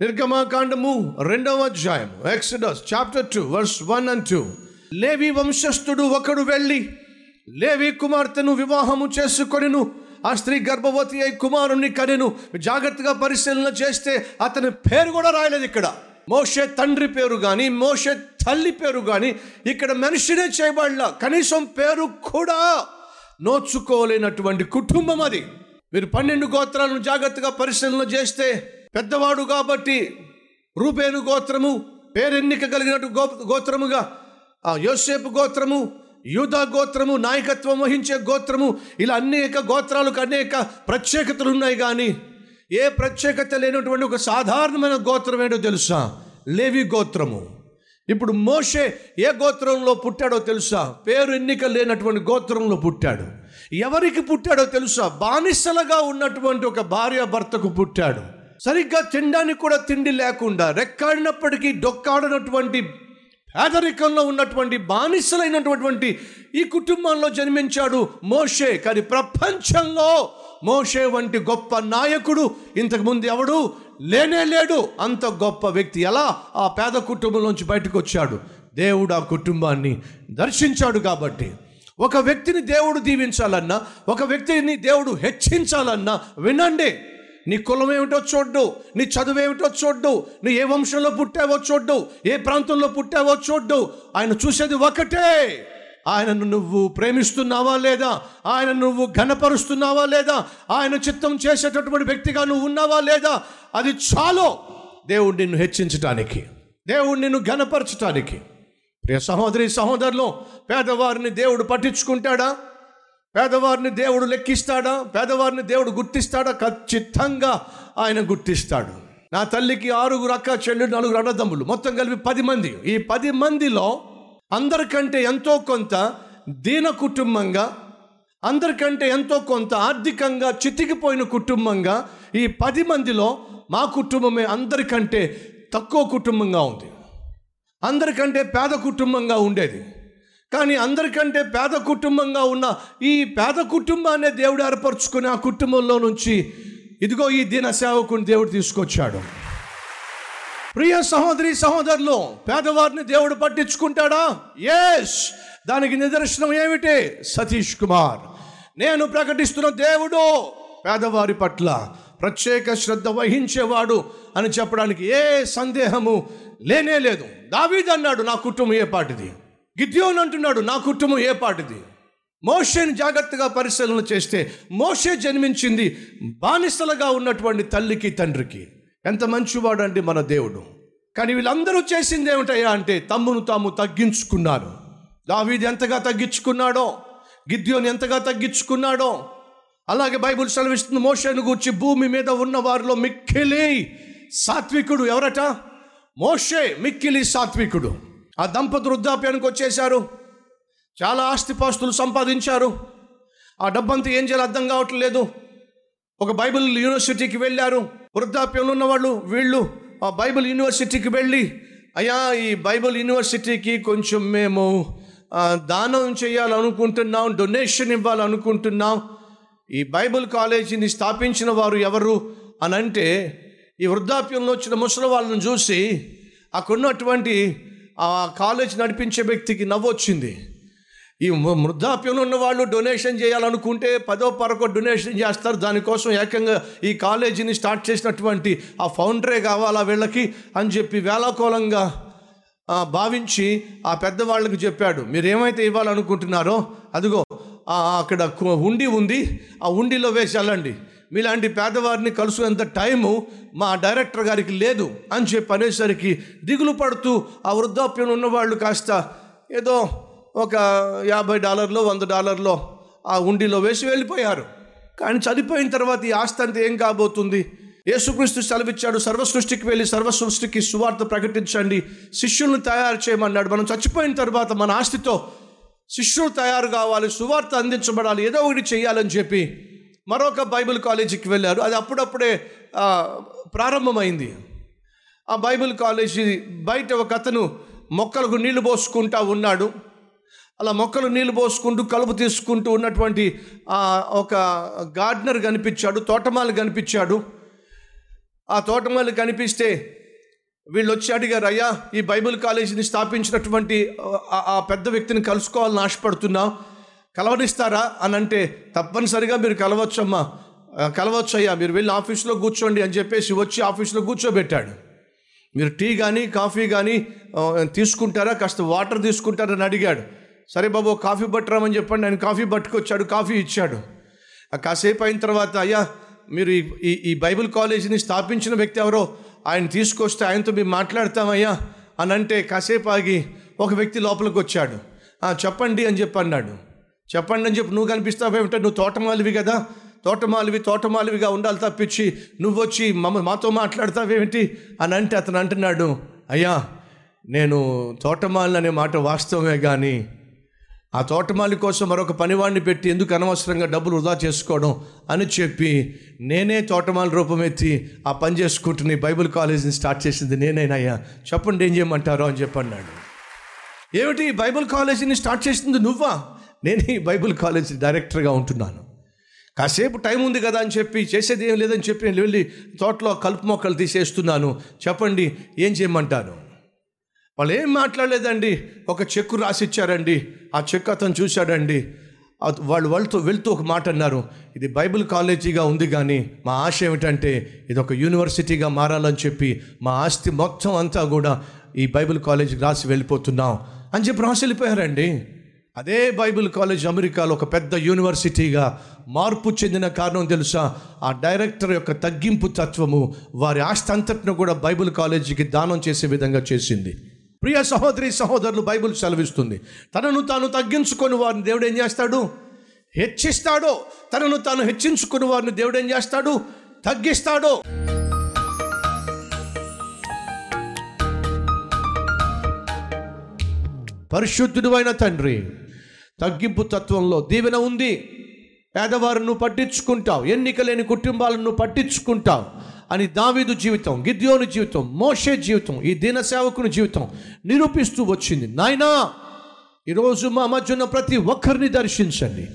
నిర్గమాకాండము రెండవ అధ్యాయము. Exodus chapter two verse one and two లేవి వంశస్థుడు ఒకడు వెళ్ళి లేవి కుమార్తెను వివాహము చేసుకొనిను ఆ స్త్రీ గర్భవతి అయి కుమారుణ్ణి కనెను జాగ్రత్తగా పరిశీలన చేస్తే అతని పేరు కూడా రాయలేదు ఇక్కడ. మోషే తండ్రి పేరు కానీ మోషే తల్లి పేరు కానీ ఇక్కడ మనిషినే చేయబడలా కనీసం పేరు కూడా నోచుకోలేనటువంటి కుటుంబం అది. మీరు పన్నెండు గోత్రాలను జాగ్రత్తగా పరిశీలన చేస్తే పెద్దవాడు కాబట్టి రూపేను గోత్రము పేరెన్నిక కలిగినట్టు గో గోత్రముగా ఆ యోసేపు గోత్రము యూదా గోత్రము నాయకత్వం వహించే గోత్రము ఇలా అనేక గోత్రాలకు అనేక ప్రత్యేకతలు ఉన్నాయి కానీ ఏ ప్రత్యేకత లేనటువంటి ఒక సాధారణమైన గోత్రం ఏంటో తెలుసా? లేవి గోత్రము. ఇప్పుడు మోషే ఏ గోత్రంలో పుట్టాడో తెలుసా? పేరు ఎన్నిక లేనటువంటి గోత్రంలో పుట్టాడు. ఎవరికి పుట్టాడో తెలుసా? బానిసలుగా ఉన్నటువంటి ఒక భార్య భర్తకు పుట్టాడు. సరిగ్గా తినడానికి కూడా తిండి లేకుండా రెక్కాడినప్పటికీ డొక్కాడనటువంటి పేదరికంలో ఉన్నటువంటి బానిసలైనటువంటి ఈ కుటుంబంలో జన్మించాడు మోషే. కానీ ప్రపంచంలో మోషే వంటి గొప్ప నాయకుడు ఇంతకుముందు ఎవడు లేనే లేడు. అంత గొప్ప వ్యక్తి ఎలా? ఆ పేద కుటుంబంలోంచి బయటకు వచ్చాడు. దేవుడు ఆ కుటుంబాన్ని దర్శించాడు కాబట్టి. ఒక వ్యక్తిని దేవుడు దీవించాలన్నా ఒక వ్యక్తిని దేవుడు హెచ్చించాలన్నా వినండి. నీ కులం ఏమిటో చూడ్డు నీ చదువు ఏమిటో చూడ్డు నీ ఏ వంశంలో పుట్టావో చూడ్డు ఏ ప్రాంతంలో పుట్టావో చూడ్డు. ఆయన చూసేది ఒకటే. ఆయనను నువ్వు ప్రేమిస్తున్నావా లేదా? ఆయన నువ్వు ఘనపరుస్తున్నావా లేదా? ఆయన చిత్తం చేసేటటువంటి వ్యక్తిగా నువ్వు ఉన్నావా లేదా? అది చాలు. దేవుడు నిన్ను హెచ్చించటానికి దేవుడు నిన్ను ఘనపరచటానికి. ప్రియ సహోదరి సహోదరులు పేదవారిని దేవుడు పట్టించుకుంటాడా? పేదవారిని దేవుడు లెక్కిస్తాడా? పేదవారిని దేవుడు గుర్తిస్తాడా? ఖచ్చితంగా ఆయన గుర్తిస్తాడు. నా తల్లికి ఆరుగురు అక్క చెల్లి నలుగురు అన్నదమ్ములు మొత్తం కలిపి పది మంది. ఈ పది మందిలో అందరికంటే ఎంతో కొంత దీన కుటుంబంగా అందరికంటే ఎంతో కొంత ఆర్థికంగా చితికిపోయిన కుటుంబంగా ఈ పది మందిలో మా కుటుంబమే అందరికంటే తక్కువ కుటుంబంగా ఉంది. అందరికంటే పేద కుటుంబంగా ఉండేది. కానీ అందరికంటే పేద కుటుంబంగా ఉన్న ఈ పేద కుటుంబాన్ని దేవుడు ఏర్పరచుకుని ఆ కుటుంబంలో నుంచి ఇదిగో ఈ దీన సేవకుని దేవుడు తీసుకొచ్చాడు. ప్రియ సహోదరి సహోదరులు పేదవారిని దేవుడు పట్టించుకుంటాడా? ఎస్ దానికి నిదర్శనం ఏమిటి? సతీష్ కుమార్. నేను ప్రకటిస్తున్న దేవుడు పేదవారి పట్ల ప్రత్యేక శ్రద్ధ వహించేవాడు అని చెప్పడానికి ఏ సందేహము లేనే లేదు. దావీద్ అన్నాడు నా కుటుంబం ఏ పాటిది గిద్యోన్ అంటున్నాడు నా కుటుంబం ఏ పాటిది? మోషేని జాగ్రత్తగా పరిశీలన చేస్తే మోషే జన్మించింది బానిసలుగా ఉన్నటువంటి తల్లికి తండ్రికి. ఎంత మంచివాడు అండి మన దేవుడు. కానీ వీళ్ళందరూ చేసింది ఏమిటయ్యా అంటే తమ్మును తాము తగ్గించుకున్నారు. దావీది ఎంతగా తగ్గించుకున్నాడో గిద్యోని ఎంతగా తగ్గించుకున్నాడో అలాగే బైబుల్ సెలవిస్తుంది మోషేను గూర్చి భూమి మీద ఉన్న వారిలో మిక్కిలి సాత్వికుడు ఎవరట? మోషే మిక్కిలి సాత్వికుడు. ఆ దంపతులు వృద్ధాప్యానికి వచ్చేశారు. చాలా ఆస్తిపాస్తులు సంపాదించారు. ఆ డబ్బంతా ఏం చేయాలో అర్థం కావట్లేదు ఒక బైబిల్ యూనివర్సిటీకి వెళ్ళారు. వృద్ధాప్యంలో ఉన్నవాళ్ళు వీళ్ళు ఆ బైబిల్ యూనివర్సిటీకి వెళ్ళి అయ్యా ఈ బైబిల్ యూనివర్సిటీకి కొంచెం మేము దానం చేయాలనుకుంటున్నాం డొనేషన్ ఇవ్వాలనుకుంటున్నాం. ఈ బైబిల్ కాలేజీని స్థాపించిన వారు ఎవరు? అని అంటే ఈ వృద్ధాప్యంలో వచ్చిన ముసలి వాళ్ళని చూసి అక్కడున్నటువంటి ఆ కాలేజ్ నడిపించే వ్యక్తికి నవ్వొచ్చింది. ఈ వృద్ధాప్యంలో ఉన్న వాళ్ళు డొనేషన్ చేయాలనుకుంటే పదో పరకో డొనేషన్ చేస్తారు. దానికోసం ఏకంగా ఈ కాలేజీని స్టార్ట్ చేసినటువంటి ఆ ఫౌండరే కావాలా వీళ్ళకి అని చెప్పి వేలాకోలంగా భావించి ఆ పెద్దవాళ్ళకి చెప్పాడు. మీరు ఏమైతే ఇవ్వాలనుకుంటున్నారో అదిగో అక్కడ ఉండి ఉంది. ఆ ఉండిలో వేసి వెళ్ళండి. మీలాంటి పేదవారిని కలుసుకునేంత టైము మా డైరెక్టర్ గారికి లేదు అని చెప్పి అనేసరికి దిగులు పడుతూ ఆ వృద్ధాప్యం ఉన్నవాళ్ళు కాస్త ఏదో ఒక యాభై డాలర్లో వంద డాలర్లో ఆ ఉండిలో వేసి వెళ్ళిపోయారు. కానీ చనిపోయిన తర్వాత ఈ ఆస్తి అంతా ఏం కాబోతుంది? యేసుక్రీస్తు సెలవిచ్చాడు సర్వ సృష్టికి వెళ్ళి సర్వ సృష్టికి సువార్త ప్రకటించండి. శిష్యులను తయారు చేయమన్నాడు. మనం చచ్చిపోయిన తర్వాత మన ఆస్తితో శిష్యులు తయారు కావాలి సువార్త అందించబడాలి ఏదో ఒకటి చేయాలని చెప్పి మరొక బైబిల్ కాలేజీకి వెళ్ళారు. అది అప్పుడప్పుడే ప్రారంభమైంది. ఆ బైబిల్ కాలేజీ బయట ఒక అతను మొక్కలకు నీళ్ళు పోసుకుంటా ఉన్నాడు. అలా మొక్కలు నీళ్ళు పోసుకుంటూ కలుపు తీసుకుంటూ ఉన్నటువంటి ఆ, ఒక గార్డనర్ కనిపించాడు తోటమాలి కనిపించాడు. ఆ తోటమాలి కనిపిస్తే వీళ్ళు వచ్చి అడిగారు అయ్యా ఈ బైబిల్ కాలేజీని స్థాపించినటువంటి ఆ పెద్ద వ్యక్తిని కలుసుకోవాలని ఆశపడుతున్నాం. కలవనిస్తారా అని అంటే తప్పనిసరిగా మీరు కలవచ్చమ్మా. కలవచ్చయ్యా కలవచ్చు అయ్యా మీరు వెళ్ళి ఆఫీస్లో కూర్చోండి అని చెప్పేసి వచ్చి ఆఫీస్లో కూర్చోబెట్టాడు. మీరు టీ కానీ కాఫీ కానీ తీసుకుంటారా కాస్త వాటర్ తీసుకుంటారని అడిగాడు. సరే బాబు కాఫీ పట్టురామని చెప్పండి ఆయన కాఫీ పట్టుకొచ్చాడు కాఫీ ఇచ్చాడు. ఆ కాసేపు అయిన తర్వాత అయ్యా మీరు ఈ- ఈ బైబిల్ కాలేజీని స్థాపించిన వ్యక్తి ఎవరో ఆయన తీసుకొస్తే ఆయనతో మేము మాట్లాడతామయ్యా అని అంటే కాసేపు ఆగి ఒక వ్యక్తి లోపలికి వచ్చాడు. చెప్పండి అని చెప్పి అన్నాడు చెప్పండి అని చెప్పి నువ్వు కనిపిస్తావేమిటో నువ్వు తోటమాలివి కదా. తోటమాలివి తోటమాలివిగా ఉండాలి తప్పించి నువ్వు వచ్చి మమ్మ మాతో మాట్లాడతావేమిటి అని అంటే అతను అంటున్నాడు అయ్యా నేను తోటమాలిని అనే మాట వాస్తవమే కానీ ఆ తోటమాలి కోసం మరొక పనివాడిని పెట్టి ఎందుకు అనవసరంగా డబ్బులు వృధా చేసుకోవడం? అని చెప్పి నేనే తోటమాలి రూపం ఎత్తి ఆ పని చేసుకుంటుని బైబిల్ కాలేజీని స్టార్ట్ చేసింది నేనేనయ్యా. చెప్పండి ఏం చేయమంటారో? అని చెప్పన్నాడు. ఏమిటి? బైబిల్ కాలేజీని స్టార్ట్ చేసింది నువ్వా? నేను ఈ బైబిల్ కాలేజీ డైరెక్టర్గా ఉంటున్నాను. కాసేపు టైం ఉంది కదా అని చెప్పి చేసేది ఏం లేదని చెప్పి నేను వెళ్ళి తోటలో కలుపు మొక్కలు తీసేస్తున్నాను. చెప్పండి ఏం చేయమంటారు? వాళ్ళు ఏం మాట్లాడలేదండి. ఒక చెక్కు రాసిచ్చారండి. ఆ చెక్ అతను చూశాడండి. వాళ్ళు వాళ్ళతో వెళ్తూ ఒక మాట అన్నారు. ఇది బైబిల్ కాలేజీగా ఉంది కానీ మా ఆశ ఏమిటంటే ఇది ఒక యూనివర్సిటీగా మారాలని చెప్పి మా ఆస్తి మొత్తం అంతా కూడా ఈ బైబిల్ కాలేజీకి రాసి వెళ్ళిపోతున్నాం అని చెప్పి రాసి వెళ్ళిపోయారండి. అదే బైబిల్ కాలేజ్ అమెరికాలో ఒక పెద్ద యూనివర్సిటీగా మార్పు చెందిన కారణం తెలుసా? ఆ డైరెక్టర్ యొక్క తగ్గింపు తత్వము వారి ఆస్తి అంతటిని కూడా బైబిల్ కాలేజీకి దానం చేసే విధంగా చేసింది. ప్రియ సహోదరి సహోదరులు బైబిల్ సెలవిస్తుంది. తనను తాను తగ్గించుకొని వారిని దేవుడు ఏం చేస్తాడు? హెచ్చిస్తాడో? తనను తాను హెచ్చించుకుని వారిని దేవుడు ఏం చేస్తాడు? తగ్గిస్తాడో? పరిశుద్ధుడు అయిన తండ్రి తగ్గింపు తత్వంలో దీవెన ఉంది. పేదవారిను నువ్వు పట్టించుకుంటావు. ఎన్నిక లేని కుటుంబాలను నువ్వు పట్టించుకుంటావు అని దావీదు జీవితం గిద్యోని జీవితం మోషే జీవితం ఈ దీన సేవకుని జీవితం నిరూపిస్తూ వచ్చింది. నాయనా ఈరోజు మా మధ్య ఉన్న ప్రతి ఒక్కరిని దర్శించండి.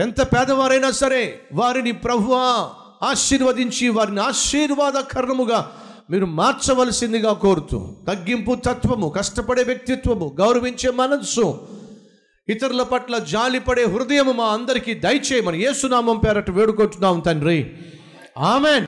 ఎంత పేదవారైనా సరే వారిని ప్రభువా ఆశీర్వదించి వారిని ఆశీర్వాదకరణముగా మీరు మార్చవలసిందిగా కోరుతూ తగ్గింపు తత్వము కష్టపడే వ్యక్తిత్వము గౌరవించే మనస్సు ఇతరుల పట్ల జాలిపడే హృదయము మా అందరికీ దయచేయమని ఏసునామం పేరట వేడుకుంటున్నాం తండ్రి. ఆమెన్.